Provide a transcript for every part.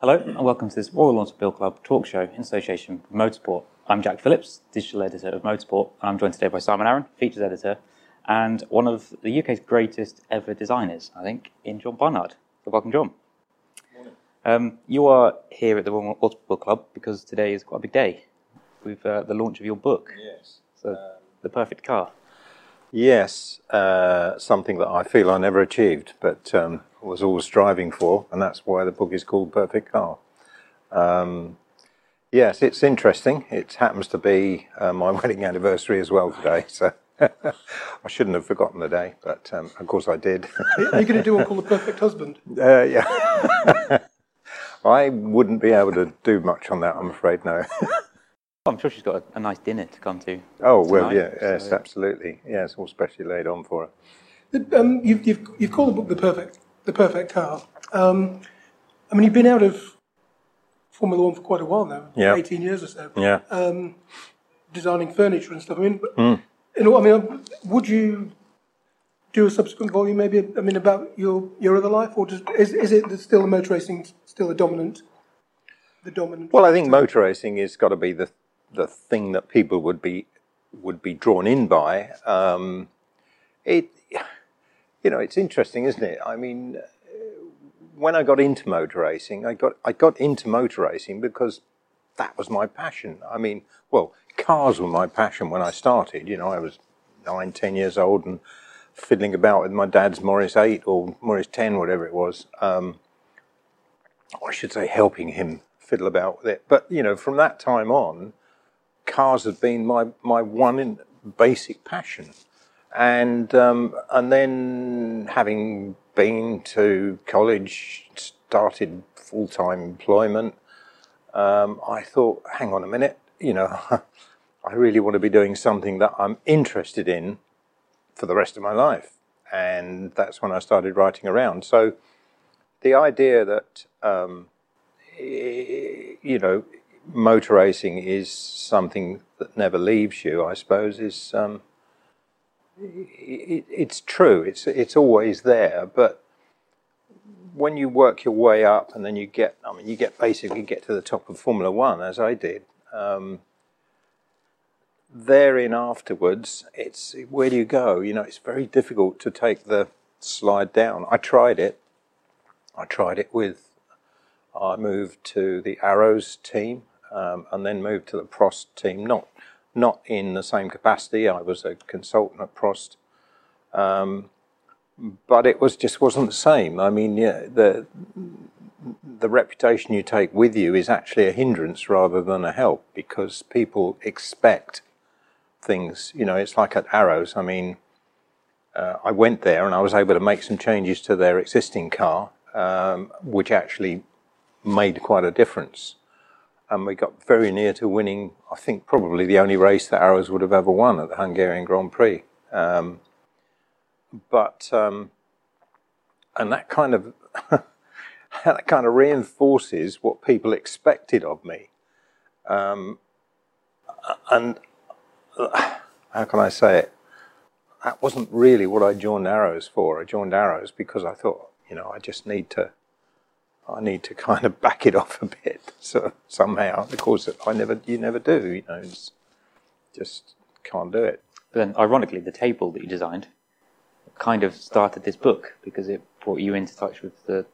Hello, and welcome to this Royal Automobile Club talk show in association with Motorsport. I'm Jack Phillips, digital editor of Motorsport, and I'm joined today by Simon Arron, features editor, and one of the UK's greatest ever designers, I think, in John Barnard. So welcome, John. Um, you are here at the Royal Automobile Club because today is quite a big day with uh, the launch of your book. Yes. So, The Perfect Car. Yes, uh, something that I feel I never achieved, but um, was always striving for, and that's why the book is called Perfect Car. Um, yes, it's interesting. It happens to be uh, my wedding anniversary as well today, so I shouldn't have forgotten the day, but um, of course I did. Are you going to do one called The Perfect Husband? uh, yeah. I wouldn't be able to do much on that, I'm afraid, no. I'm sure she's got a, a nice dinner to come to. oh, well, tonight, yeah, yes, so- absolutely. Yes, all specially laid on for her. Um, you've, you've, you've called the book The Perfect, the Perfect Car. Um, I mean, you've been out of Formula One for quite a while now, Yeah. 18 years or so, Yeah. um, designing furniture and stuff. I mean, but, Hmm. you know, I mean, would you do a subsequent volume maybe, I mean, about your, your other life? Or just, is, is it still the motor racing still a dominant, the dominant? Well, I think motor racing has got to be the the thing that people would be would be drawn in by. Um, it, you know, it's interesting, isn't it? I mean, uh, when I got into motor racing, I got I got into motor racing because that was my passion. I mean, well, cars were my passion when I started. You know, I was nine, ten years old and fiddling about with my dad's Morris Eight or Morris Ten, whatever it was. Um, I should say, helping him fiddle about with it. But you know, from that time on, cars have been my my one basic passion, and um, and then having been to college, started full time employment. Um, I thought, hang on a minute, you know, I really want to be doing something that I'm interested in for the rest of my life, and that's when I started writing around. So the idea that um, you know motor racing is something that never leaves you, I suppose, is um, i it's true. It's it's always there, but when you work your way up and then you get, I mean, you get basically get to the top of Formula One, as I did. Um, therein afterwards, it's where do you go? You know, it's very difficult to take the slide down. I tried it. I tried it with. I moved to the Arrows team um, and then moved to the Prost team. Not not in the same capacity. I was a consultant at Prost, um, but it was just wasn't the same. I mean, yeah, the the reputation you take with you is actually a hindrance rather than a help because people expect things. You know, it's like at Arrows. I mean, uh, I went there and I was able to make some changes to their existing car, um, which actually made quite a difference. And we got very near to winning, I think, probably the only race that Arrows would have ever won at the Hungarian Grand Prix. Um, but, um, and that kind of, that kind of reinforces what people expected of me. Um, and how can I say it? That wasn't really what I joined Arrows for. I joined Arrows because I thought, you know, I just need to, I need to kind of back it off a bit, so somehow. Of course, I never, you never do. You know, it's just can't do it. But then, ironically, the table that you designed kind of started this book because it brought you into touch with the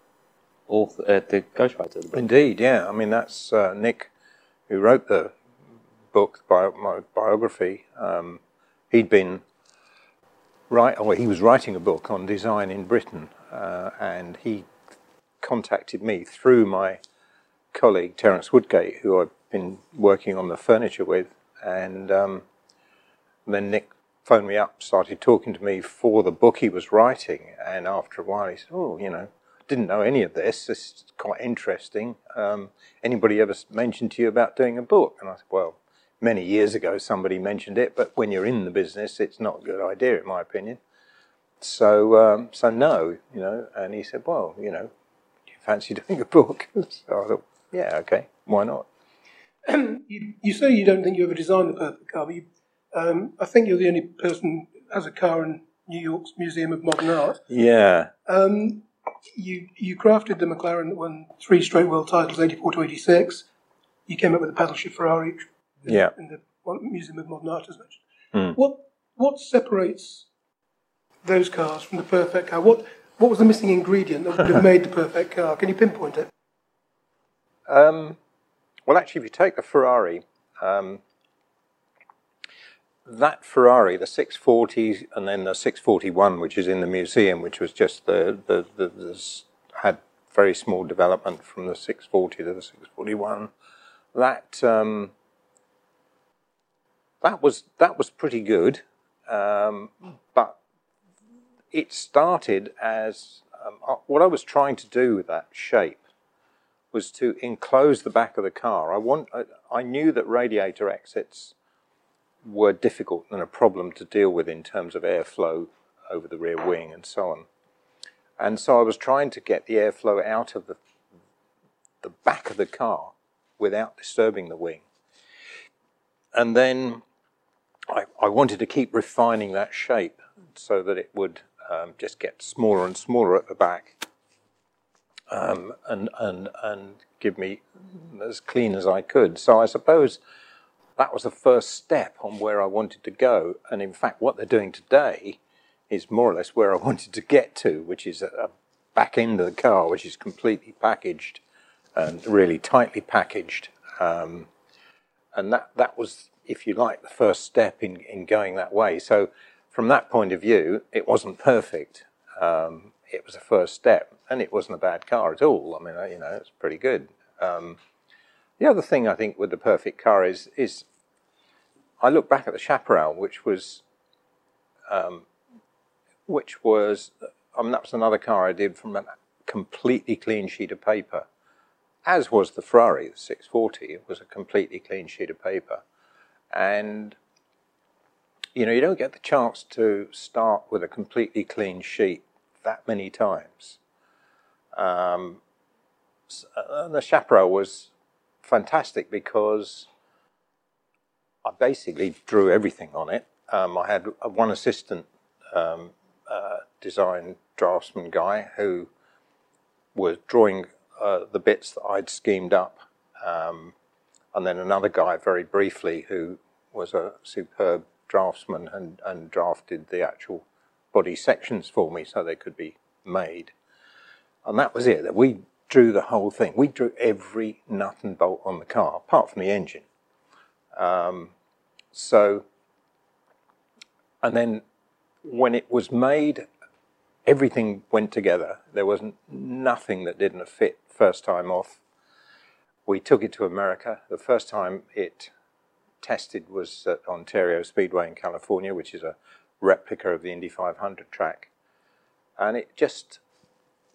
author, uh, the ghostwriter of the book. Indeed, yeah. I mean, that's uh, Nick, who wrote the book, bio, my biography. Um, he'd been right, or he was writing a book on design in Britain, uh, and he contacted me through my colleague Terence Woodgate, who I've been working on the furniture with, and um, then Nick phoned me up, started talking to me for the book he was writing, and after a while he said, "Oh, you know, didn't know any of this. This is quite interesting. Um, anybody ever mentioned to you about doing a book? And I said, well, many years ago somebody mentioned it, but when you're in the business, it's not a good idea, in my opinion. So, um, so no, you know. And he said, well, you know, fancy doing a book? so I thought, yeah, okay, why not? you, you say you don't think you ever designed the perfect car, but you, um, I think you're the only person who has a car in New York's Museum of Modern Art. Yeah. Um, you you crafted the McLaren that won three straight world titles, 84 to 86. You came up with the pedal shift Ferrari in, Yeah. in the Museum of Modern Art, as mentioned. Mm. What what separates those cars from the perfect car? What what was the missing ingredient that would have made the perfect car? Can you pinpoint it? Um, well, actually, if you take the Ferrari, um, that Ferrari, the 640 and then the 641, which is in the museum, which was just the, the, the, the had very small development from the 640 to the 641. That um, that was that was pretty good, um, it started as um, uh, what I was trying to do with that shape was to enclose the back of the car. I want I, I knew that radiator exits were difficult and a problem to deal with in terms of airflow over the rear wing and so on. And so I was trying to get the airflow out of the the back of the car without disturbing the wing. And then I, I wanted to keep refining that shape so that it would um, just get smaller and smaller at the back um, and, and, and give me as clean as I could. So I suppose that was the first step on where I wanted to go. And in fact, what they're doing today is more or less where I wanted to get to, which is a, back end of the car, which is completely packaged and really tightly packaged. Um, and that, that was, if you like, the first step in, in going that way. So from that point of view, it wasn't perfect. Um, it was a first step, and it wasn't a bad car at all. I mean, uh, you know, it's pretty good. Um, the other thing I think with the perfect car is is I look back at the Chaparral, which was, um, which was, I mean, that was another car I did from a completely clean sheet of paper, as was the Ferrari, the 640. It was a completely clean sheet of paper, and you know, you don't get the chance to start with a completely clean sheet that many times. Um, s- uh, the Chaparral was fantastic because I basically drew everything on it. Um, I had uh, one assistant um, uh, design draftsman guy who was drawing uh, the bits that I'd schemed up, um, and then another guy very briefly who was a superb draftsman and, and drafted the actual body sections for me so they could be made. And that was it. That we drew the whole thing. We drew every nut and bolt on the car, apart from the engine. Um, so, and then when it was made, everything went together. There was nothing that didn't fit first time off. We took it to America. The first time it tested was at Ontario Speedway in California, which is a replica of the Indy 500 track, and it just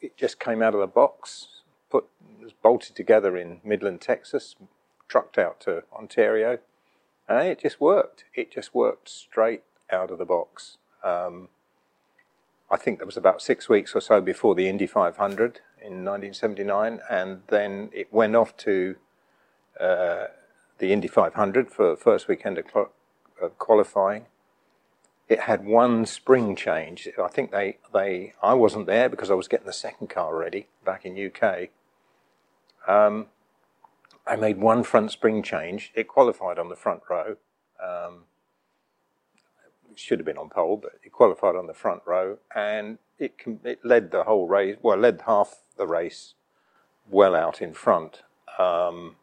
it just came out of the box, put was bolted together in Midland, Texas, trucked out to Ontario, and it just worked. It just worked straight out of the box. Um, I think there was about six weeks or so before the Indy 500 in 1979, and then it went off to uh, the Indy 500 for the first weekend of, qualifying. It had one spring change. I think they, they I wasn't there because I was getting the second car ready back in UK. Um, I made one front spring change. It qualified on the front row. Um, should have been on pole, but it qualified on the front row, and it it led the whole race. Well, led half the race well out in front, um,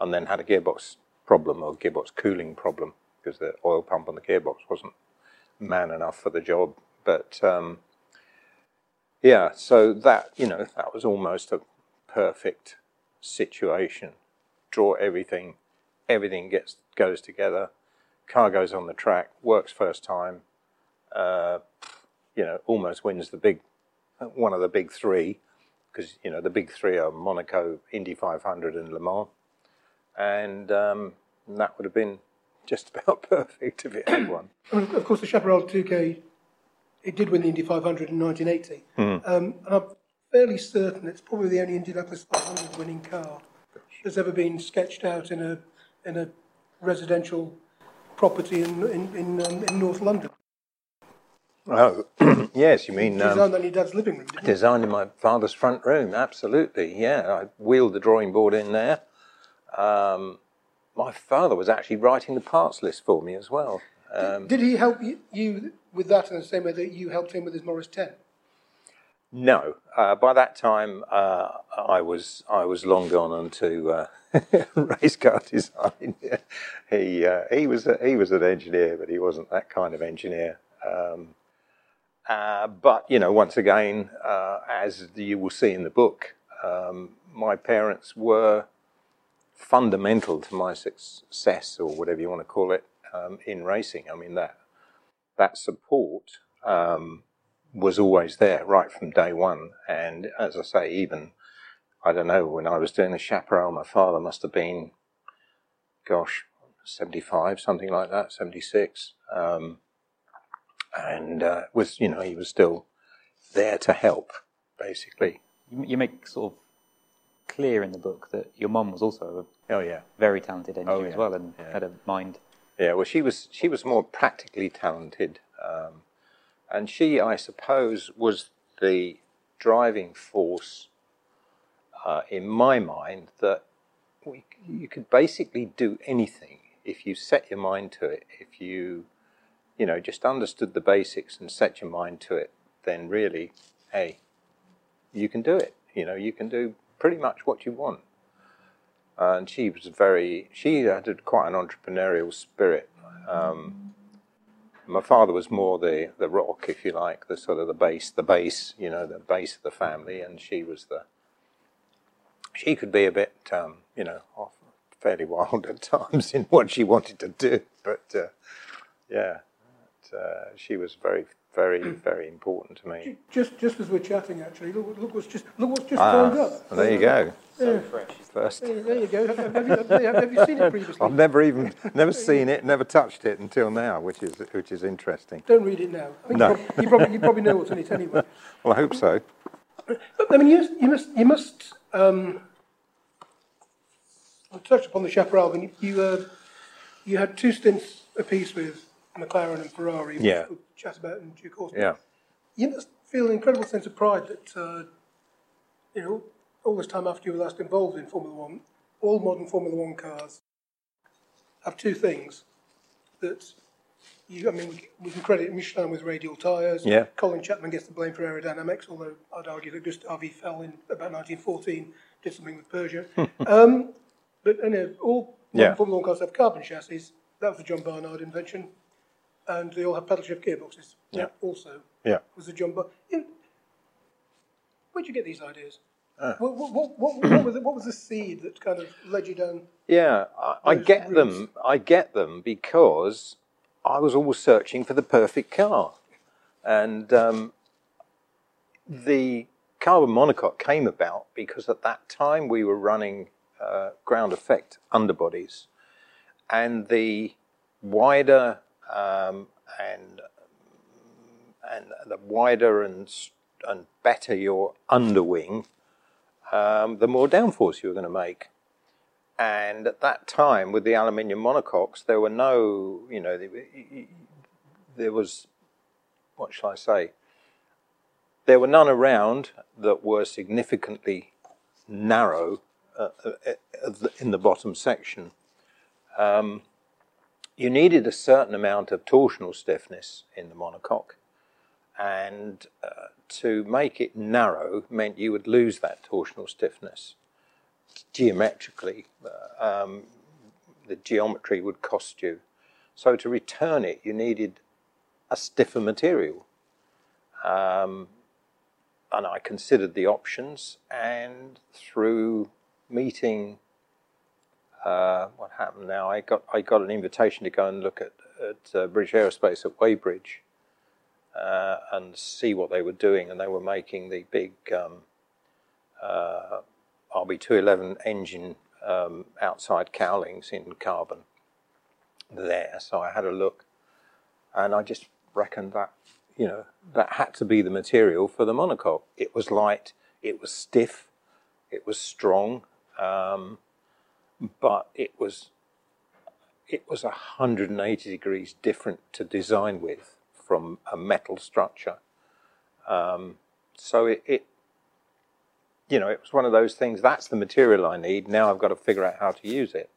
and then had a gearbox problem or gearbox cooling problem because the oil pump on the gearbox wasn't man enough for the job. But um, yeah, so that you know that was almost a perfect situation. Draw everything, everything gets goes together. Car goes on the track, works first time. Uh, you know, almost wins the big, one of the big three, because you know the big three are Monaco, Indy 500, and Le Mans, and um, that would have been just about perfect if it had. I mean, of course, the Chaparral 2K, it did win the Indy 500 in 1980. Um, and I'm fairly certain it's probably the only Indianapolis 500 winning car that's ever been sketched out in a in a residential property in in, in, um, in North London. Oh, yes, you mean um, Designed on your dad's living room, designed in my father's front room? Absolutely, yeah. I wheeled the drawing board in there. Um, my father was actually writing the parts list for me as well. Um, Did he help you, you with that in the same way that you helped him with his Morris 10? No, uh, by that time uh, I was I was long gone on to uh, race car design. he uh, he was a, he was an engineer, but he wasn't that kind of engineer. Um, uh, but you know, once again, uh, as you will see in the book, um, my parents were fundamental to my success, or whatever you want to call it, um, in racing. I mean that that support. Um, was always there right from day one. And as I say, even, I don't know, when I was doing the chaparral, my father must have been, gosh, 75, something like that, 76. Um, and uh, was, you know, he was still there to help, basically. You make sort of clear in the book that your mum was also a Oh, yeah. very talented engineer Oh, as well and Yeah. had a mind. Yeah, well, she was she was more practically talented, um, and she, I suppose, was the driving force uh, in my mind that we, you could basically do anything if you set your mind to it. If you, you know, just understood the basics and set your mind to it, then really, hey, you can do it. You know, you can do pretty much what you want. And she was very she had quite an entrepreneurial spirit. Um, my father was more the the rock if you like the sort of the base the base you know the base of the family. And she was the she could be a bit um, you know off, fairly wild at times in what she wanted to do. But uh, yeah but, uh, she was very very very important to me Just just as we're chatting, actually, look, look what's just look what's just ah, turned up. there you go So fresh. first There, there you go. Have, have, you, have, have you seen it previously? I've never even never seen it, never touched it until now, which is which is interesting. Don't read it now. I think No. you, prob- you probably you probably know what's in it anyway. Well, I hope so. I mean, you, you must you must um, I touched upon the Chaparral, and you you, uh, you had two stints apiece with McLaren and Ferrari. which Yeah. We'll chat about in due course. Yeah. You must feel an incredible sense of pride that uh, you know all this time after you were last involved in Formula One, all modern Formula One cars have two things that you. I mean, we, we can credit Michelin with radial tyres. Yeah. Colin Chapman gets the blame for aerodynamics, although I'd argue that Gustave Eiffel in about 1914 did something with Persia. um, but you know, all modern Yeah. Formula One cars have carbon chassis. That was a John Barnard invention, and they all have pedal shift gearboxes. Yeah. Also Yeah. was a. You, where'd you get these ideas? Ah. What, what, what, was the, what was the seed that kind of led you down? Yeah, I, I get routes. them. I get them because I was always searching for the perfect car, and um, the carbon monocoque came about because at that time we were running uh, ground effect underbodies, and the wider um, and and the wider and and better your underwing, um, the more downforce you were going to make. And at that time, with the aluminium monocoques, there were no, you know, there- was, what shall I say? There were none around that were significantly narrow uh, uh, uh, in the bottom section. Um, you needed a certain amount of torsional stiffness in the monocoque, and uh, to make it narrow meant you would lose that torsional stiffness geometrically. uh, Um, the geometry would cost you. So to return it, you needed a stiffer material. Um, and I considered the options, and through meeting, uh, what happened now? I got I got an invitation to go and look at at uh, British Aerospace at Weybridge uh, and see what they were doing, and they were making the big um, RB211 engine um, outside cowlings in carbon there. So I had a look, and I just reckoned that you know that had to be the material for the monocoque. It was light, it was stiff, it was strong, um, but it was it was 180 degrees different to design with from a metal structure. Um, so it, it, you know, it was one of those things. That's the material I need. Now I've got to figure out how to use it.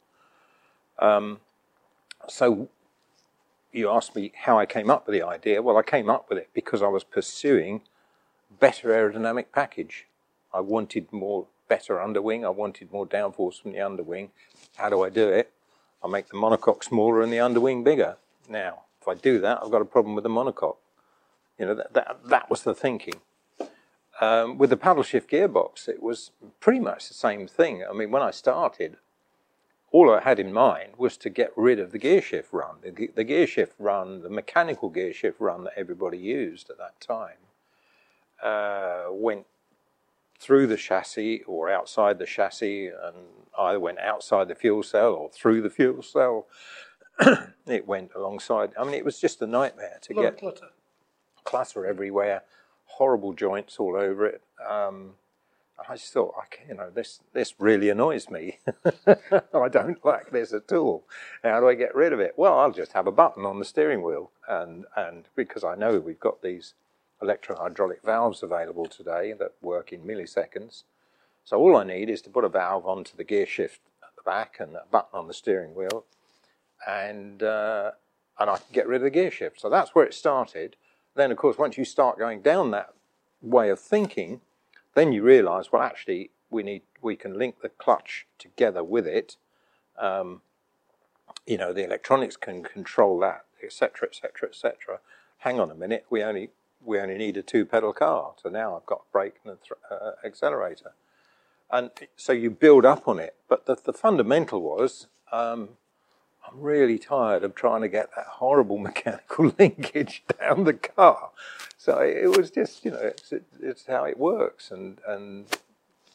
Um, so you asked me how I came up with the idea. Well, I came up with it because I was pursuing better aerodynamic package. I wanted more better underwing. I wanted more downforce from the underwing. How do I do it? I make the monocoque smaller and the underwing bigger. Now, if I do that, I've got a problem with the monocoque. You know, that, that, that was the thinking. Um, with the paddle shift gearbox, it was pretty much the same thing. I mean, when I started, all I had in mind was to get rid of the gear shift run. The, the gear shift run, the mechanical gear shift run that everybody used at that time, uh, went through the chassis or outside the chassis and either went outside the fuel cell or through the fuel cell. it went alongside. I mean, it was just a nightmare to A get clutter. clutter everywhere, horrible joints all over it. Um, I just thought, I can, you know, this this really annoys me. I don't like this at all. How do I get rid of it? Well, I'll just have a button on the steering wheel, and and because I know we've got these electrohydraulic valves available today that work in milliseconds, so all I need is to put a valve onto the gear shift at the back and a button on the steering wheel, and uh, and I can get rid of the gear shift. So that's where it started. Then, of course, once you start going down that way of thinking, then you realise, well, actually, we need we can link the clutch together with it. Um, you know, the electronics can control that, etc., etc., etc. Hang on a minute, we only we only need a two pedal car, so now I've got brake and th- uh, accelerator, and so you build up on it. But the, the fundamental was. Um, I'm really tired of trying to get that horrible mechanical linkage down the car. So it was just, you know, it's, it's how it works. And, and,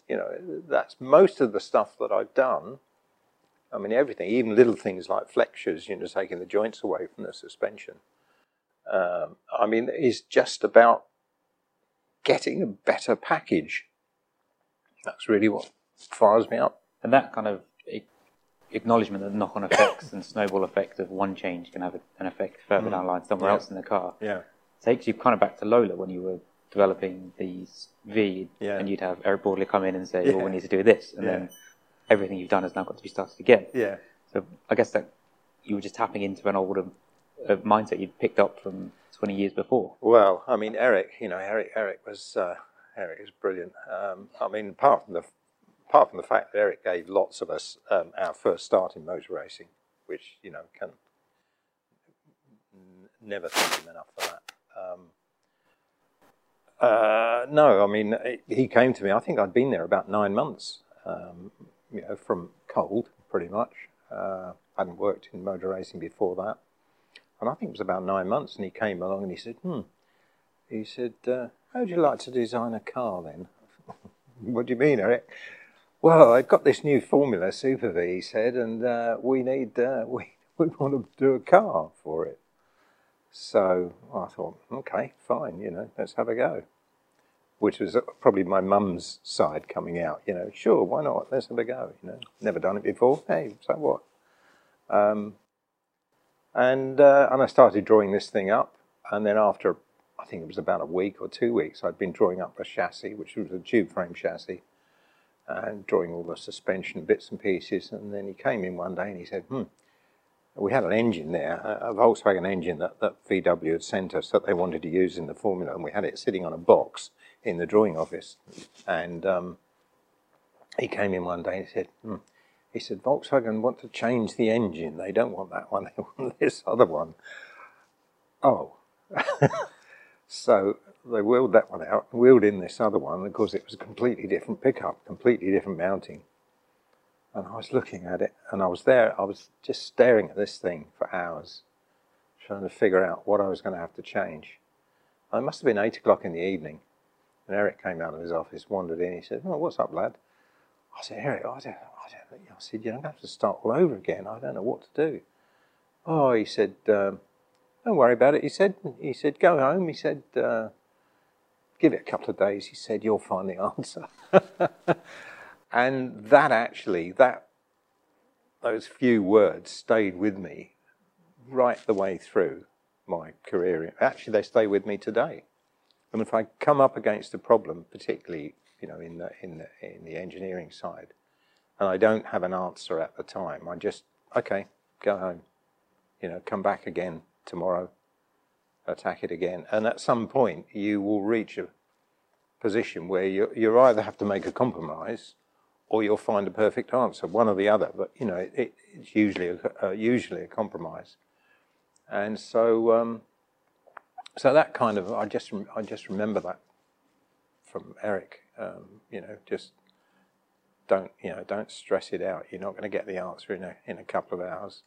you know, that's most of the stuff that I've done. I mean, everything, even little things like flexures, you know, taking the joints away from the suspension. Um, I mean, it's just about getting a better package. That's really what fires me up. And that kind of acknowledgement that knock-on effects and snowball effect of one change can have an effect further down the line somewhere Yeah. else in the car Yeah. takes you kind of back to Lola when you were developing these V, Yeah. and you'd have Eric Broadley come in and say, "Well, we need to do this," and Yeah. then everything you've done has now got to be started again. Yeah. So I guess that you were just tapping into an older uh, mindset you'd picked up from 20 years before. Well, I mean, Eric, you know, Eric, Eric was uh, Eric is brilliant. Um, I mean, apart from the apart from the fact that Eric gave lots of us um, our first start in motor racing, which you know can never thank him enough for that. Um, uh, no, I mean, it- he came to me. I think I'd been there about nine months. Um, you know, from cold, pretty much. Uh, hadn't worked in motor racing before that. And I think it was about nine months, and he came along and he said, "Hmm." He said, uh, "How would you like to design a car then?" what do you mean, Eric? Well, I've got this new Formula Super V, he said, and uh, we need uh, we we want to do a car for it. So I thought, okay, fine, you know, let's have a go. Which was probably my mum's side coming out, you know, sure, why not? Let's have a go, you know. Never done it before. Hey, so what? Um, and uh, and I started drawing this thing up, and then after I think it was about a week or two weeks, I'd been drawing up a chassis, which was a tube frame chassis, and drawing all the suspension bits and pieces. And then he came in one day and he said, "Hmm." We had an engine there, a Volkswagen engine that, that VW had sent us that they wanted to use in the Formula, and we had it sitting on a box in the drawing office. And um, he came in one day and he said, hmm. He said, Volkswagen want to change the engine. They don't want that one. They want this other one. Oh. so they wheeled that one out, wheeled in this other one. Of course, it was a completely different pickup, completely different mounting. And I was looking at it, and I was there. I was just staring at this thing for hours, trying to figure out what I was going to have to change. And it must have been eight o'clock in the evening. And Eric came out of his office, wandered in. He said, "Oh, what's up, lad?" I said, Eric, I, don't, I, don't, I said, you're going to have to start all over again. I don't know what to do. Oh, he said, um, don't worry about it. He said, he said, go home. He said, uh, give it a couple of days. He said, you'll find the answer. and that actually, that those few words stayed with me right the way through my career. Actually, they stay with me today. And if I come up against a problem, particularly you know in the in the in the engineering side, and I don't have an answer at the time, I just okay, go home. You know, come back again tomorrow, attack it again, and at some point you will reach a position where you you either have to make a compromise, or you'll find a perfect answer, one or the other. But you know, it, it's usually a, uh, usually a compromise. And so, um, so that kind of, I just, I just remember that from Eric. Um, you know, just don't, you know, don't stress it out. You're not going to get the answer in a, in a couple of hours.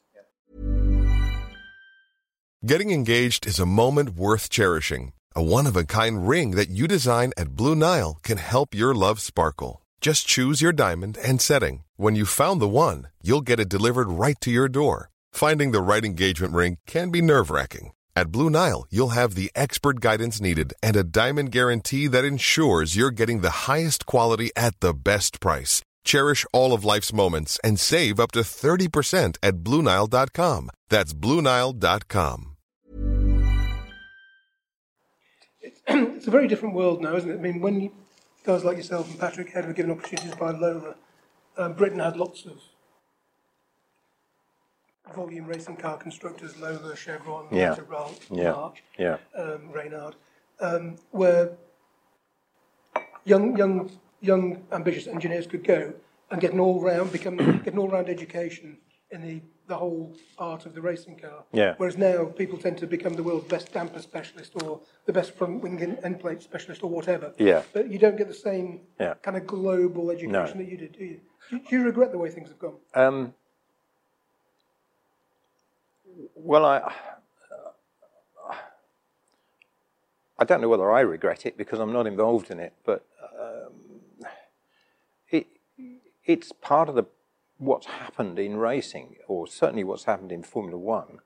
Getting engaged is a moment worth cherishing. A one-of-a-kind ring that you design at Blue Nile can help your love sparkle. Just choose your diamond and setting. When you found the one, you'll get it delivered right to your door. Finding the right engagement ring can be nerve wracking. At Blue Nile, you'll have the expert guidance needed and a diamond guarantee that ensures you're getting the highest quality at the best price. Cherish all of life's moments and save up to 30% at BlueNile.com. That's BlueNile.com. It's a very different world now, isn't it? I mean, when guys like yourself and Patrick Head were given opportunities by Lola, um, Britain had lots of volume racing car constructors, Lola, Chevron, Yeah. Ralt, Yeah. March, Yeah. um, Reynard, um, where young, young, young, ambitious engineers could go and get an all-round, become get an all-round education in the, the whole art of the racing car. Yeah. Whereas now people tend to become the world's best damper specialist or the best front wing and end plate specialist or whatever. Yeah. But you don't get the same Yeah. kind of global education No. that you did, do you? Do you regret the way things have gone? Um, well, I I don't know whether I regret it because I'm not involved in it, but um, it it's part of the what's happened in racing, or certainly what's happened in Formula One,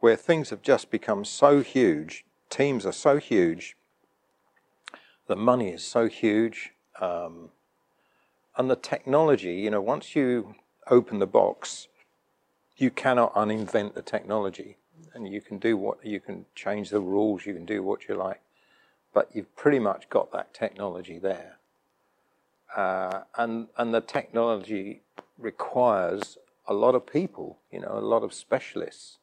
where things have just become so huge. Teams are so huge. The money is so huge. Um, and the technology, you know, once you open the box, you cannot uninvent the technology, and you can do what you can change the rules, you can do what you like, but you've pretty much got that technology there, uh, and and the technology requires a lot of people, you know, a lot of specialists.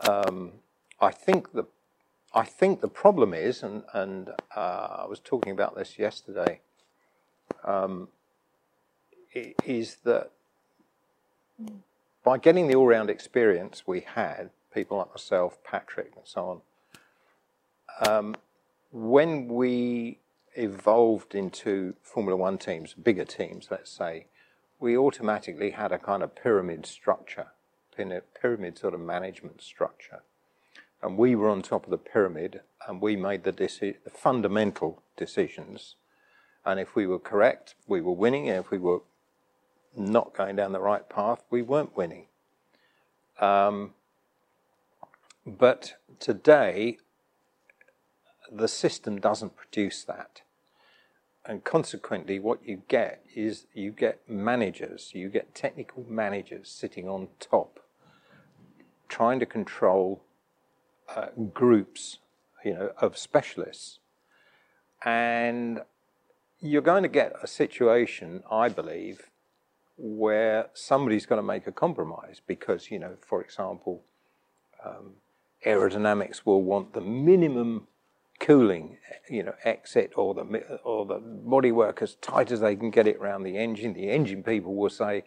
Um, I think the I think the problem is, and and uh, I was talking about this yesterday i- is that by getting the all-round experience we had, people like myself, Patrick, and so on, um, when we evolved into Formula One teams, bigger teams, let's say, we automatically had a kind of pyramid structure, pyramid sort of management structure. And we were on top of the pyramid, and we made the, deci- the fundamental decisions. And if we were correct, we were winning. And if we were not going down the right path, we weren't winning. Um, but today, the system doesn't produce that. And consequently, what you get is you get managers, you get technical managers sitting on top, trying to control uh, groups, you know, of specialists. And you're going to get a situation, I believe, where somebody's got to make a compromise because, you know, for example, um, aerodynamics will want the minimum cooling, you know, exit or the or the bodywork as tight as they can get it around the engine. The engine people will say,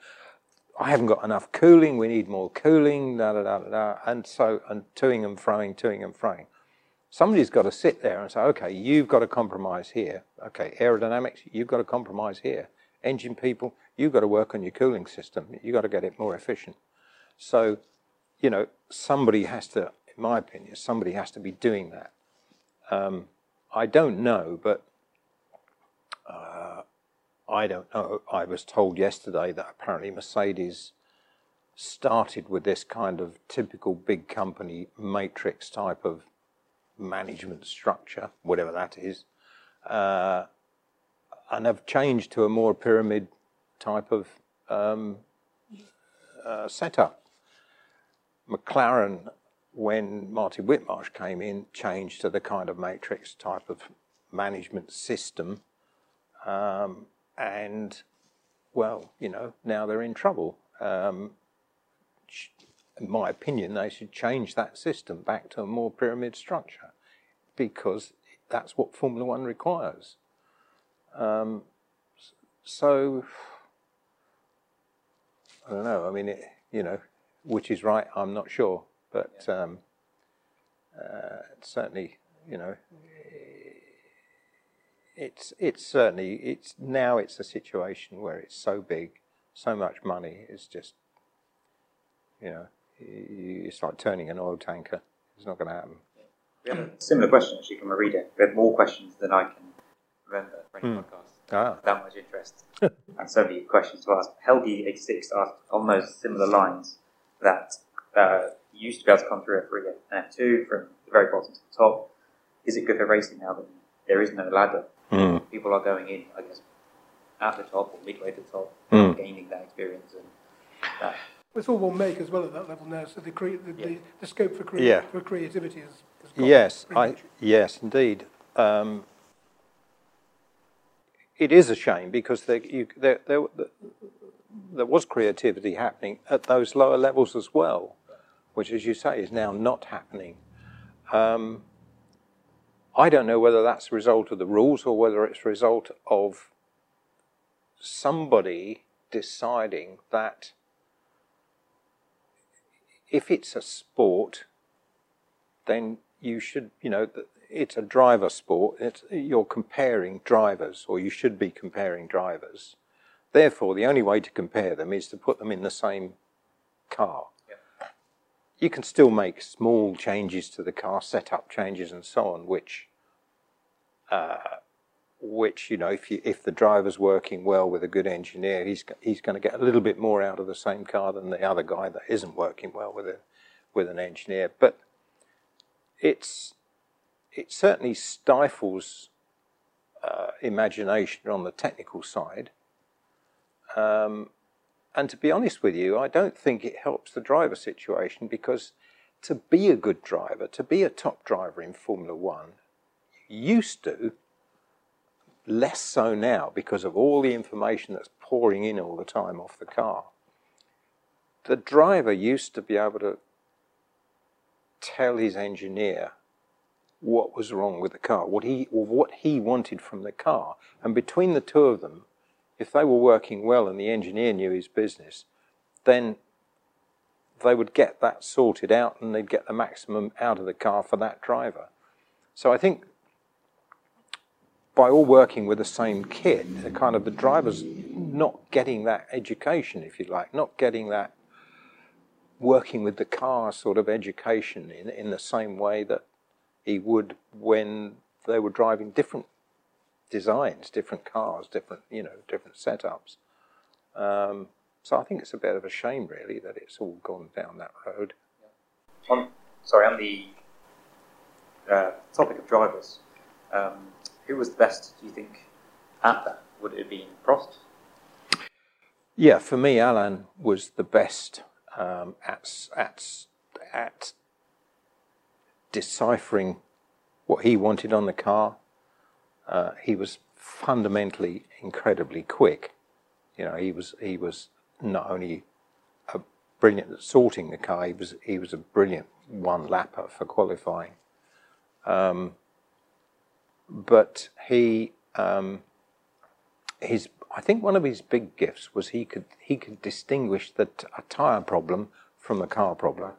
"I haven't got enough cooling. We need more cooling." Da da da da, da. and so and toing and froing, toing and froing. Somebody's got to sit there and say, "Okay, you've got to compromise here. Okay, aerodynamics, you've got to compromise here. Engine people, you've got to work on your cooling system. You've got to get it more efficient." So, you know, somebody has to, in my opinion, somebody has to be doing that. Um, I don't know, but uh, I don't know. I was told yesterday that apparently Mercedes started with this kind of typical big company matrix type of management structure, whatever that is, uh, and have changed to a more pyramid type of um, uh, setup. McLaren, when Martin Whitmarsh came in, changed to the kind of matrix type of management system. Um, and, well, you know, now they're in trouble. Um, in my opinion, they should change that system back to a more pyramid structure because that's what Formula One requires. Um, so, I don't know. I mean, it, you know, which is right, I'm not sure. But um, uh, certainly, you know, it's it's certainly it's now it's a situation where it's so big, so much money. It's just, you know, it's like turning an oil tanker. It's not going to happen. We had a similar question actually from a reader. We had more questions than I can remember for any mm. podcast. Ah. That much interest and so many questions to ask. Helgi86 asked on those similar lines that uh, you used to be able to come through F3 and F2 from the very bottom to the top. Is it good for racing now that there is no ladder? Mm. People are going in, I guess, at the top or midway to the top, mm. gaining that experience and that. It's all one make as well at that level now, so the, cre- the, yeah. the, the, scope for, cre- yeah. for creativity is. Yes, I, yes, indeed. Um, it is a shame because there, you, there, there, there was creativity happening at those lower levels as well, which, as you say, is now not happening. Um, I don't know whether that's a result of the rules or whether it's a result of somebody deciding that if it's a sport, then you should, you know, it's a driver sport. It's, you're comparing drivers, or you should be comparing drivers. Therefore, the only way to compare them is to put them in the same car. You can still make small changes to the car, setup changes, and so on, which, uh, which you know, if you, if the driver's working well with a good engineer, he's he's going to get a little bit more out of the same car than the other guy that isn't working well with a with an engineer. But it's it certainly stifles uh, imagination on the technical side. Um, and to be honest with you, I don't think it helps the driver situation because to be a good driver, to be a top driver in Formula One, used to, less so now because of all the information that's pouring in all the time off the car. The driver used to be able to tell his engineer what was wrong with the car, what he, or what he wanted from the car. And between the two of them, if they were working well and the engineer knew his business, then they would get that sorted out and they'd get the maximum out of the car for that driver. So I think by all working with the same kit, the kind of the driver's not getting that education, if you like, not getting that working with the car sort of education in, in the same way that he would when they were driving different designs, different cars, different you know different setups. Um, so I think it's a bit of a shame, really, that it's all gone down that road. On sorry, on the uh, topic of drivers, um, who was the best? Do you think at that? Would it have been Prost? Yeah, for me, Alan was the best um, at at at deciphering what he wanted on the car. Uh, he was fundamentally incredibly quick. You know, he was he was not only a brilliant at sorting the car, he was he was a brilliant one lapper for qualifying. Um, but he um, his I think one of his big gifts was he could he could distinguish the t- a tire problem from a car problem.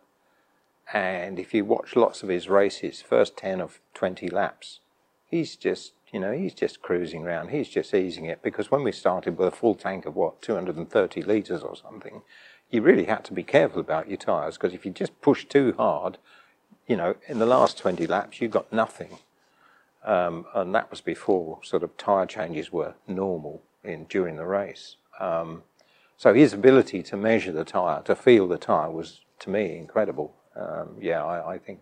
And if you watch lots of his races, first 10 of 20 laps, he's just, you know, he's just cruising around. He's just easing it because when we started with a full tank of what, 230 litres or something, you really had to be careful about your tyres because if you just push too hard, you know, in the last 20 laps, you got nothing. Um, and that was before sort of tyre changes were normal in during the race. Um, so his ability to measure the tyre, to feel the tyre, was to me incredible. Um, yeah, I, I, think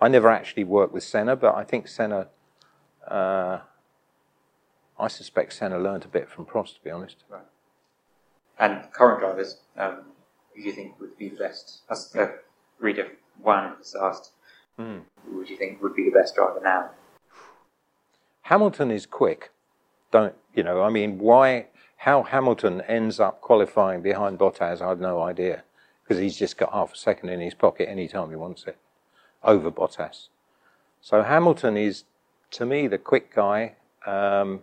I never actually worked with Senna, but I think Senna. Uh, I suspect Senna learned a bit from Prost, to be honest. Right. And current drivers, um, who do you think would be the best? As uh, reader one has asked, mm. who would you think would be the best driver now? Hamilton is quick. Don't you know? I mean, why? How Hamilton ends up qualifying behind Bottas, I have no idea, because he's just got half a second in his pocket any time he wants it, over Bottas. So Hamilton is, to me, the quick guy. Um,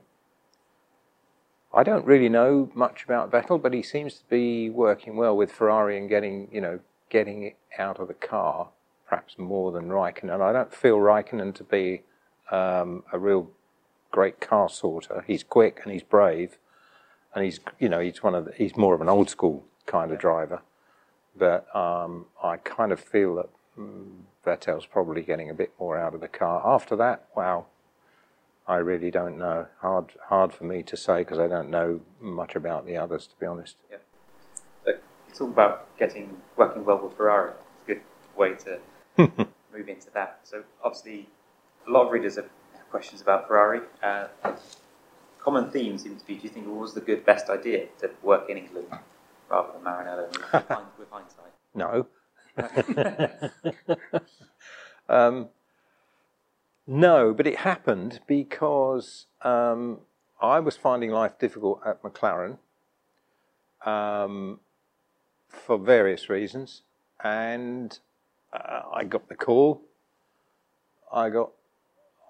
I don't really know much about Vettel, but he seems to be working well with Ferrari and getting, you know, getting it out of the car, perhaps more than Raikkonen. I don't feel Raikkonen to be um, a real great car sorter. He's quick and he's brave, and he's, you know, he's one of the, he's more of an old school kind of driver. But um, I kind of feel that mm, Vettel's probably getting a bit more out of the car. After that, wow, I really don't know. Hard, hard for me to say because I don't know much about the others, to be honest. Yeah. But you talk about getting working well with Ferrari. It's a good way to move into that. So obviously, a lot of readers have questions about Ferrari. Uh, common theme seems to be: Do you think it was the good, best idea to work in England rather than Maranello with hindsight? No. um, no, but it happened because um, I was finding life difficult at McLaren um, for various reasons, and uh, I got the call. I got,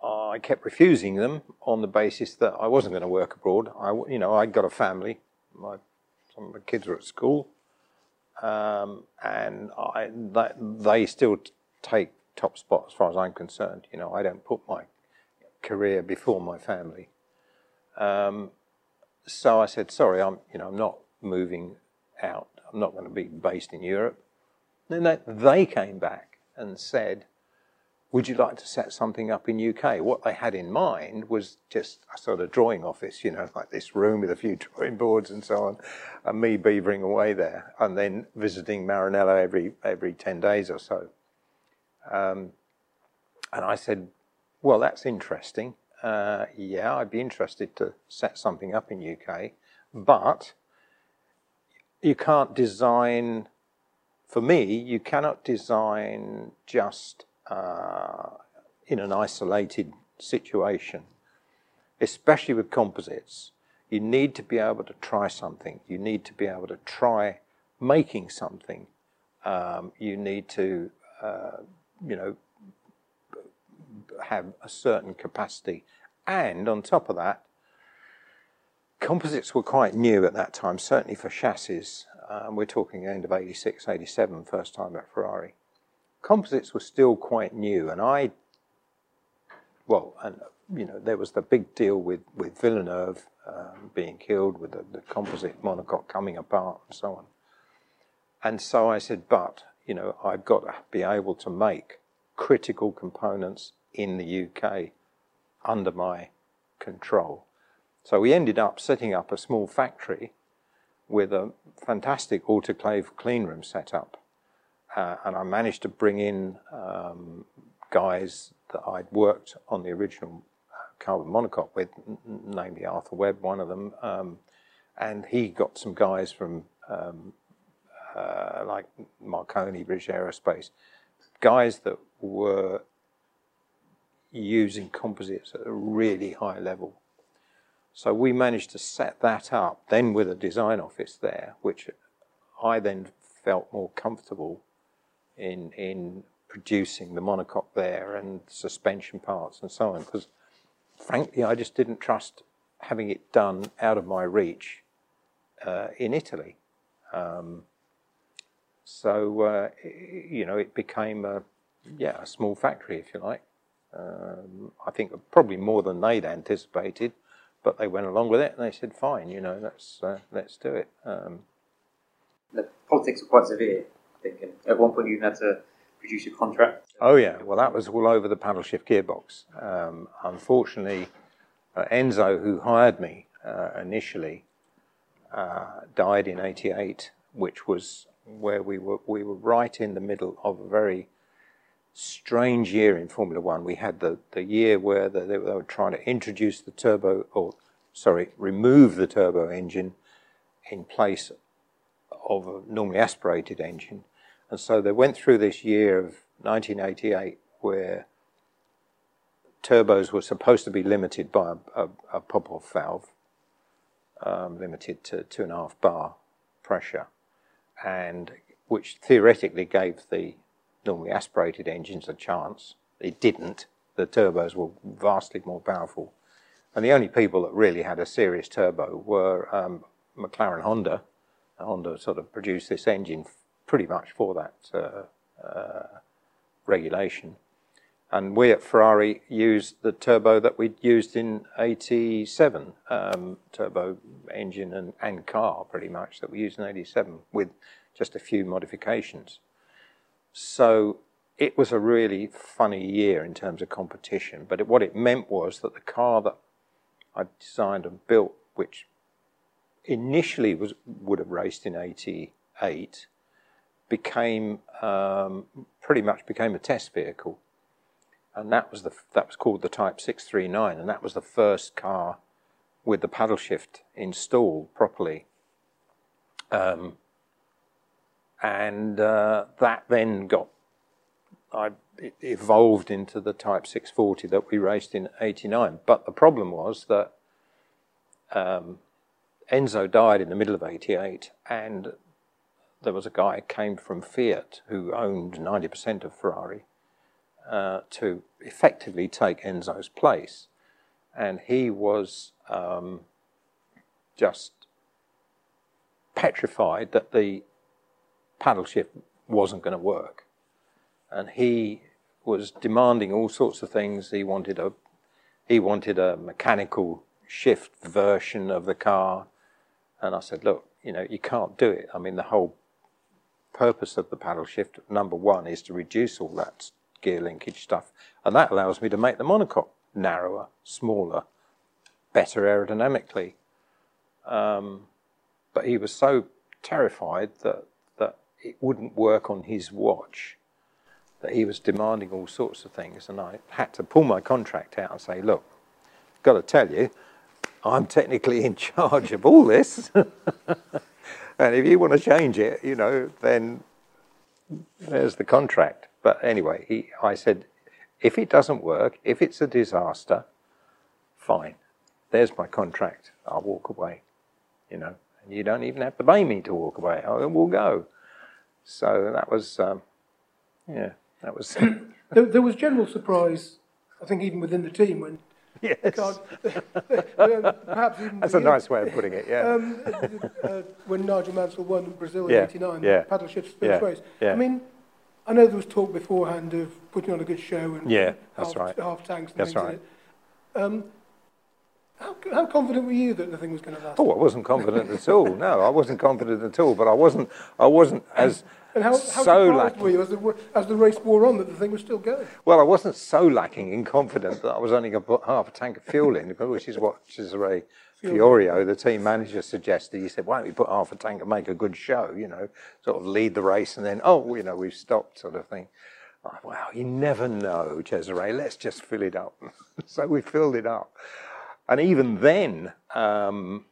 uh, I kept refusing them on the basis that I wasn't going to work abroad. I, you know, I'd got a family. My some of my kids were at school, um, and I, they still take top spot as far as I'm concerned. You know, I don't put my career before my family. Um, so I said, sorry, I'm, you know, I'm not moving out. I'm not going to be based in Europe. Then they, they came back and said, would you like to set something up in UK? What they had in mind was just a sort of drawing office, you know, like this room with a few drawing boards and so on, and me beavering away there, and then visiting Maranello every every ten days or so. Um, and I said, well, that's interesting. Uh, yeah, I'd be interested to set something up in UK, but you can't design, for me, you cannot design just uh, in an isolated situation, especially with composites. You need to be able to try something. You need to be able to try making something. Um, you need to uh, you know, have a certain capacity. And on top of that, composites were quite new at that time, certainly for chassis. Um, we're talking end of 86, 87, first time at Ferrari. Composites were still quite new, and I, well, and you know, there was the big deal with, with Villeneuve um, being killed, with the, the composite monocoque coming apart, and so on. And so I said, but you know, I've got to be able to make critical components in the UK under my control. So we ended up setting up a small factory with a fantastic autoclave cleanroom setup. Uh, and I managed to bring in um, guys that I'd worked on the original carbon monocoque with, namely Arthur Webb, one of them. Um, and he got some guys from um, uh, like Marconi, British Aerospace, guys that were using composites at a really high level. So we managed to set that up, then with a design office there, which I then felt more comfortable in in producing the monocoque there and suspension parts and so on. Because frankly, I just didn't trust having it done out of my reach uh, in Italy. Um, so uh, you know, it became a yeah a small factory, if you like. Um, I think probably more than they'd anticipated, but they went along with it and they said, "Fine, you know, let's uh, let's do it." Um, the politics were quite severe. Think, and at one point you had to produce a contract. Oh yeah, well that was all over the paddle shift gearbox. Um, unfortunately, uh, Enzo, who hired me, uh, initially uh, died in '88, which was where we were we were right in the middle of a very strange year in Formula One. We had the, the year where the, they, were trying to introduce the turbo, or sorry, remove the turbo engine in place of a normally aspirated engine. And so they went through this year of 1988 where turbos were supposed to be limited by a, a, a valve, um, limited to two and a half bar pressure, and which theoretically gave the normally aspirated engines a chance. It didn't. The turbos were vastly more powerful. And the only people that really had a serious turbo were um, McLaren Honda. Honda sort of produced this engine pretty much for that uh, uh, regulation. And we at Ferrari used the turbo that we'd used in 87, um, turbo engine and, and car pretty much that we used in 87 with just a few modifications. So it was a really funny year in terms of competition. But it, what it meant was that the car that I designed and built, which initially was would have raced in '88, became um, pretty much became a test vehicle, and that was the that was called the Type 639, and that was the first car with the paddle shift installed properly. Um, and uh, that then got I, evolved into the Type 640 that we raced in '89. But the problem was that um, Enzo died in the middle of '88, and there was a guy came from Fiat who owned 90% of Ferrari uh, to effectively take Enzo's place, and he was um, just petrified that the paddle shift wasn't going to work. And he was demanding all sorts of things. He wanted a, he wanted a mechanical shift version of the car. And I said, look, you know, you can't do it. I mean, the whole purpose of the paddle shift, number one, is to reduce all that gear linkage stuff. And that allows me to make the monocoque narrower, smaller, better aerodynamically. Um, but he was so terrified that it wouldn't work on his watch, that he was demanding all sorts of things. And I had to pull my contract out and say, look, got to tell you, I'm technically in charge of all this. and if you want to change it, you know, then there's the contract. But anyway, he, I said, if it doesn't work, if it's a disaster, fine. There's my contract. I'll walk away. You know, and you don't even have to pay me to walk away. I will go. So that was, um, yeah, that was. there, there, was general surprise, I think, even within the team when. Yes. God, perhaps even That's a nice way of putting it. Yeah. Um, uh, when Nigel Mansell won Brazil in '89, yeah. paddle shift first yeah. race. Yeah. I mean, I know there was talk beforehand of putting on a good show and yeah, half, that's right. half tanks and that's things right. Um, how, how, confident were you that the thing was going to last? Oh, I wasn't confident at all. No, I wasn't confident at all. But I wasn't. I wasn't as. And how, how so lacking. were you as the, as the race wore on that the thing was still going? Well, I wasn't so lacking in confidence that I was only going to put half a tank of fuel in, which is what Cesare Fiorio, the team manager, suggested. He said, "Why don't we put half a tank and make a good show? You know, sort of lead the race, and then oh, you know, we've stopped, sort of thing." Oh, wow, you never know, Cesare. Let's just fill it up. so we filled it up. And even then, um,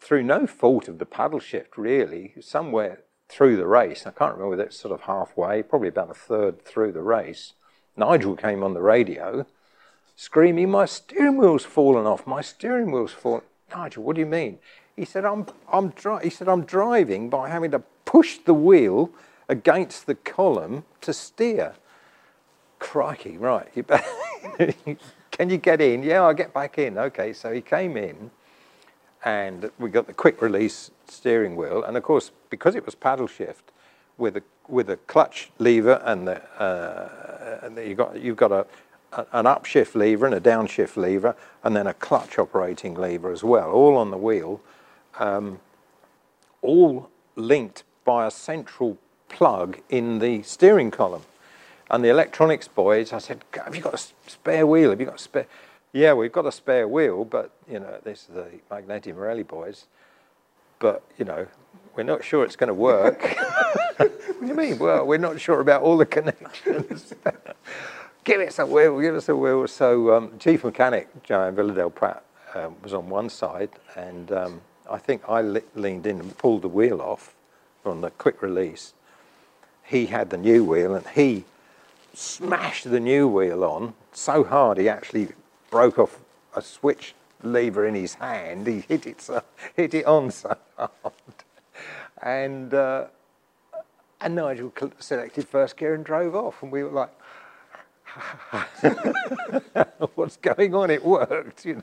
through no fault of the paddle shift, really, somewhere through the race, I can't remember it's sort of halfway, probably about a third through the race, Nigel came on the radio screaming, My steering wheel's fallen off, my steering wheel's fallen. Nigel, what do you mean? He said, I'm, I'm, dri-, he said, I'm driving by having to push the wheel against the column to steer. Crikey, right. Can you get in? Yeah, I'll get back in. Okay, so he came in and we got the quick release steering wheel. And of course, because it was paddle shift with a, with a clutch lever and, the, uh, and the, you got, you've got a, a, an upshift lever and a downshift lever and then a clutch operating lever as well, all on the wheel, um, all linked by a central plug in the steering column. And the electronics boys, I said, have you got a spare wheel? Have you got a spare? Yeah, we've got a spare wheel, but you know, this is the Magneti Marelli boys. But you know, we're not sure it's going to work. what do you mean? Well, we're not sure about all the connections. give us a wheel, give us a wheel. So, um, chief mechanic Joan Villadelprat um, was on one side, and um, I think I le- leaned in and pulled the wheel off on the quick release. He had the new wheel, and he smashed the new wheel on so hard he actually broke off a switch lever in his hand. He hit it so, hit it on so hard, and uh, and Nigel selected first gear and drove off, and we were like, "What's going on?" It worked, you know.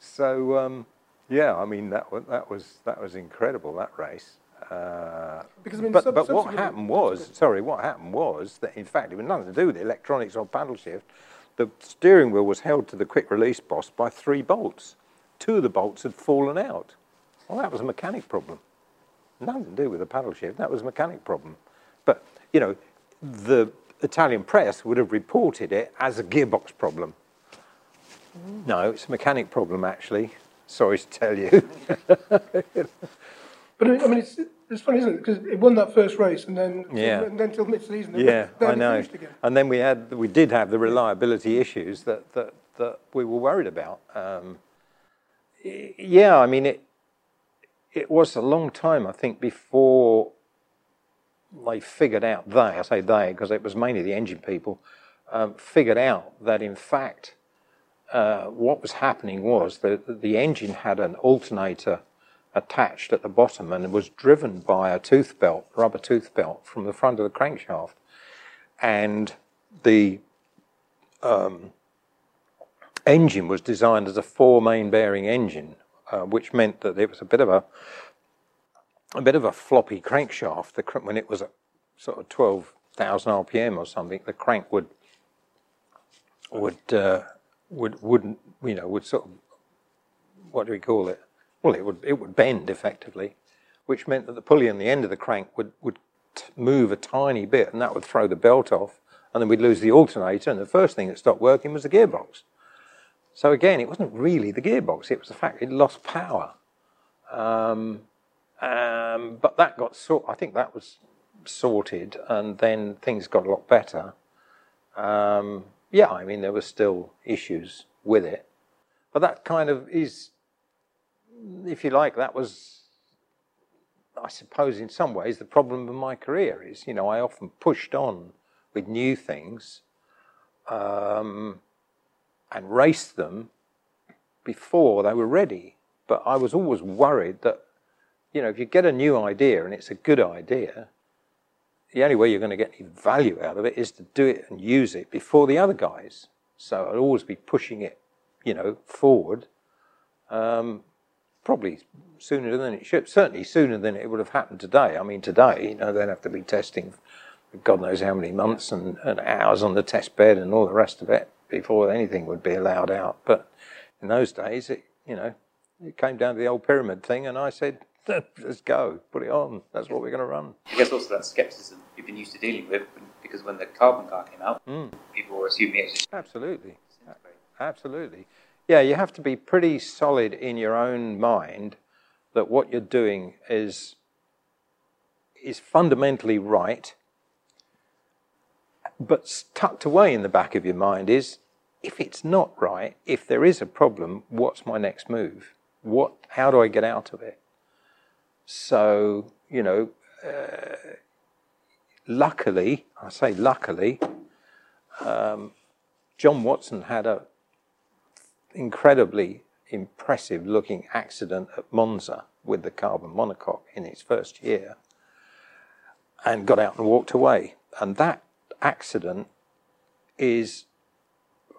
So um, yeah, I mean that was, that was that was incredible that race. Uh, Because, I mean, but, sub- but what happened was, sorry, what happened was that in fact it had nothing to do with electronics or paddle shift. The steering wheel was held to the quick release boss by three bolts. Two of the bolts had fallen out. Well, that was a mechanic problem. Nothing to do with the paddle shift. That was a mechanic problem. But you know, the Italian press would have reported it as a gearbox problem. No, it's a mechanic problem actually. Sorry to tell you. But I mean, it's, it's funny, isn't it? Because it won that first race and then Yeah. and then till mid-season, Yeah, I know. again. And then we had, we did have the reliability issues that that, that we were worried about. Um, yeah, I mean it. It was a long time, I think, before they figured out. They, I say they, because it was mainly the engine people, um, figured out that in fact, uh, what was happening was that the engine had an alternator attached at the bottom and was driven by a tooth belt, rubber tooth belt, from the front of the crankshaft. And the um, engine was designed as a four main bearing engine, uh, which meant that it was a bit of a a bit of a floppy crankshaft. The when it was at sort of twelve thousand RPM or something, the crank would would uh, would wouldn't you know would sort of what do we call it? Well, it would it would bend effectively, which meant that the pulley on the end of the crank would would move a tiny bit, and that would throw the belt off, and then we'd lose the alternator, and the first thing that stopped working was the gearbox. So again, it wasn't really the gearbox; it was the fact it lost power. Um, um, but that got sort. I think that was sorted, and then things got a lot better. Um, yeah, I mean there were still issues with it, but that kind of is, if you like, that was, I suppose, in some ways, the problem of my career is, you know, I often pushed on with new things, um, and raced them before they were ready. But I was always worried that, you know, if you get a new idea and it's a good idea, the only way you're going to get any value out of it is to do it and use it before the other guys. So I'd always be pushing it, you know, forward. Um, probably sooner than it should. Certainly sooner than it would have happened today. I mean, today, you know, they'd have to be testing for God knows how many months and, and hours on the test bed and all the rest of it before anything would be allowed out. But in those days, it, you know, it came down to the old pyramid thing, and I said, let's go, put it on. That's what we're going to run. I guess also that scepticism you've been used to dealing with because when the carbon car came out, Mm. people were assuming it was just Absolutely. Absolutely. Yeah, you have to be pretty solid in your own mind that what you're doing is is fundamentally right. But tucked away in the back of your mind is if it's not right, if there is a problem, what's my next move? What how do I get out of it? So, you know, uh, luckily, I say luckily, um, John Watson had a incredibly impressive looking accident at Monza with the carbon monocoque in its first year and got out and walked away. And that accident is,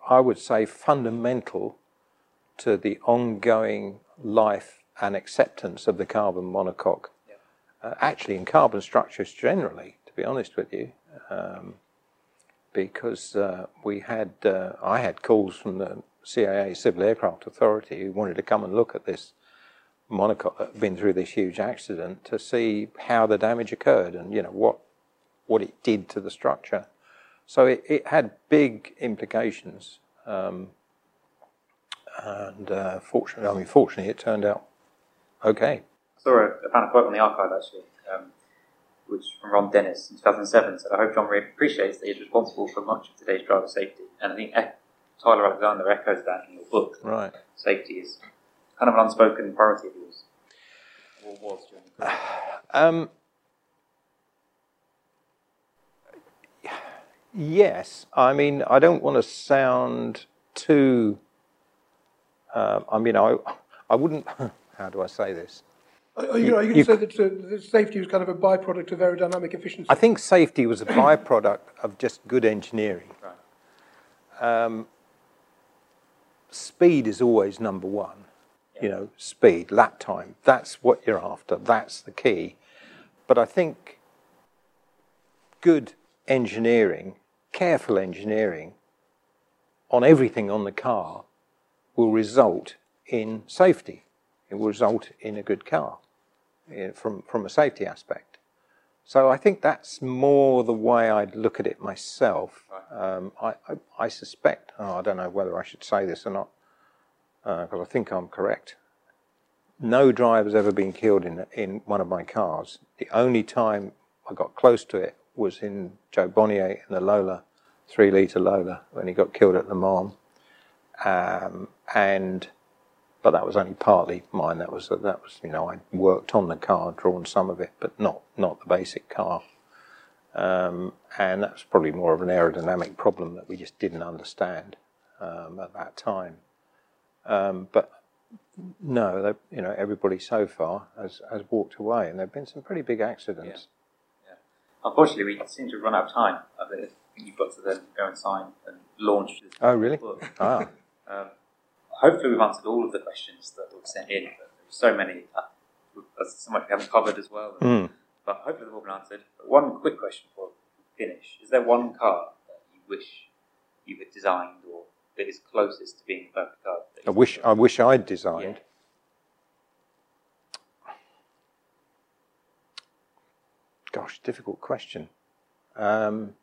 I would say, fundamental to the ongoing life and acceptance of the carbon monocoque. Uh, actually, in carbon structures generally, to be honest with you. Um, because uh, we had uh, I had calls from the CAA Civil Aircraft Authority who wanted to come and look at this monocoque that had been through this huge accident to see how the damage occurred and you know what what it did to the structure. So it, it had big implications. Um, and uh, fortunately, I mean, fortunately, it turned out okay. I saw a, I found a quote on the archive actually, um, which from Ron Dennis in 2007 said, "I hope John Rea appreciates that he's responsible for much of today's driver safety." And I think Tyler Alexander echoes that in your book. Right. Safety is kind of an unspoken priority of yours. Or was during the. Um, yes, I mean, I don't want to sound too. Uh, I mean, I, I wouldn't. How do I say this? Are are you, are you You- going to say that uh, the safety was kind of a byproduct of aerodynamic efficiency? I think safety was a byproduct of just good engineering. Right. Um, speed is always number one. You know, speed, lap time. That's what you're after. That's the key. But I think good engineering, careful engineering on everything on the car will result in safety. It will result in a good car eh, from, from a safety aspect. So I think that's more the way I'd look at it myself. Um, I, I, I suspect, oh, I don't know whether I should say this or not, because I think I'm correct. No driver's ever been killed in, in one of my cars. The only time I got close to it was in Jo Bonnier in the Lola, three litre Lola, when he got killed at Le Mans. Um, and but that was only partly mine. That was that was you know I worked on the car, drawn some of it, but not not the basic car. Um, and that was probably more of an aerodynamic problem that we just didn't understand um, at that time. Um, but no, they, you know everybody so far has, has walked away, and there've been some pretty big accidents. Yeah. Unfortunately, we seem to run out of time. I think you've got to then go and sign and launch this Oh, really? book. Ah, Um, hopefully, we've answered all of the questions that were sent in. But there's so many, uh, so much we haven't covered as well. Mm. But hopefully, they've all been answered. But one quick question before we finish: Is there one car that you wish you had designed, or that is closest to being the perfect car? that I wish I wish I'd designed. Gosh, difficult question. Um,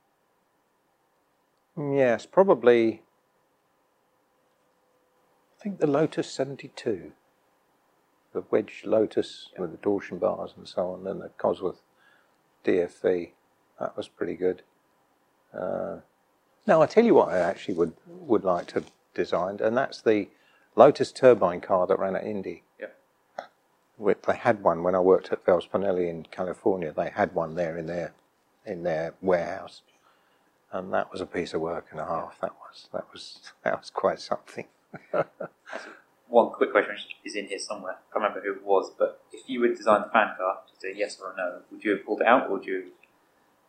yes, probably. I think the Lotus 72, the wedge Lotus with the torsion bars and so on, and the Cosworth DFV. That was pretty good. Uh, now, I tell you what I actually would, would like to have designed, and that's the Lotus turbine car that ran at Indy. Yeah. They had one when I worked at Vel's Parnelli in California. They had one there in their in their warehouse, and that was a piece of work and a half. That was that was that was quite something. One quick question is in here somewhere. I can't remember who it was, but if you would design the fan car, just a yes or a no, would you have pulled it out, or would you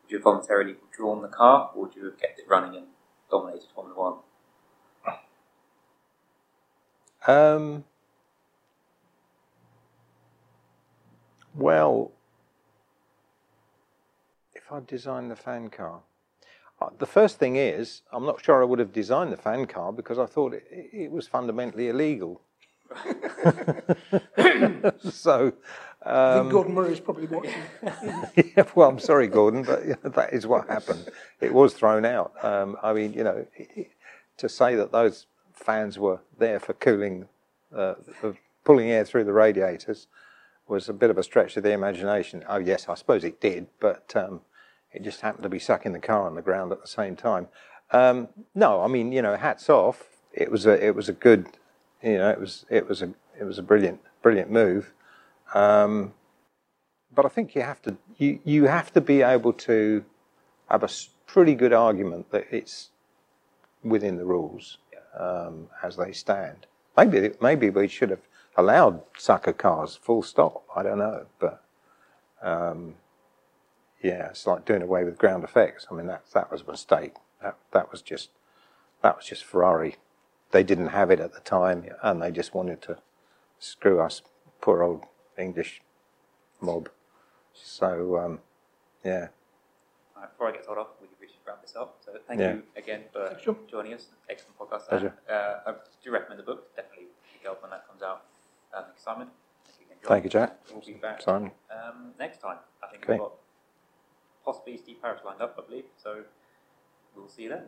would you have voluntarily withdrawn the car, or would you have kept it running and dominated Formula One? Um, well, if I designed the fan car, the first thing is I'm not sure I would have designed the fan car because I thought it, it was fundamentally illegal. so, I um, think Gordon Murray is probably watching. yeah, well, I'm sorry, Gordon, but you know, that is what happened. It was thrown out. Um, I mean, you know, it- to say that those fans were there for cooling, uh, for pulling air through the radiators, was a bit of a stretch of the imagination. Oh, yes, I suppose it did, but um, it just happened to be sucking the car on the ground at the same time. Um, no, I mean, you know, hats off. It was a, it was a good, you know, it was, it was a, it was a brilliant, brilliant move. Um, but I think you have to you, you have to be able to have a pretty good argument that it's within the rules um, as they stand. Maybe maybe we should have allowed sucker cars full stop. I don't know, but um, yeah, it's like doing away with ground effects. I mean that that was a mistake. That that was just that was just Ferrari. They didn't have it at the time, and they just wanted to screw us poor old English mob. So, um, yeah, All right, before I get told off, we we should wrap this up. So thank Yeah. you again for Thanks, John. joining us. Excellent podcast. Pleasure. Uh, I do recommend the book. Definitely pick it up when that comes out. Thank you, Simon. Thank you, again, Thank you, Jack. We'll be back Simon. um, next time. I think Okay. Possibly Steve Parrish lined up, I believe. So we'll see you then.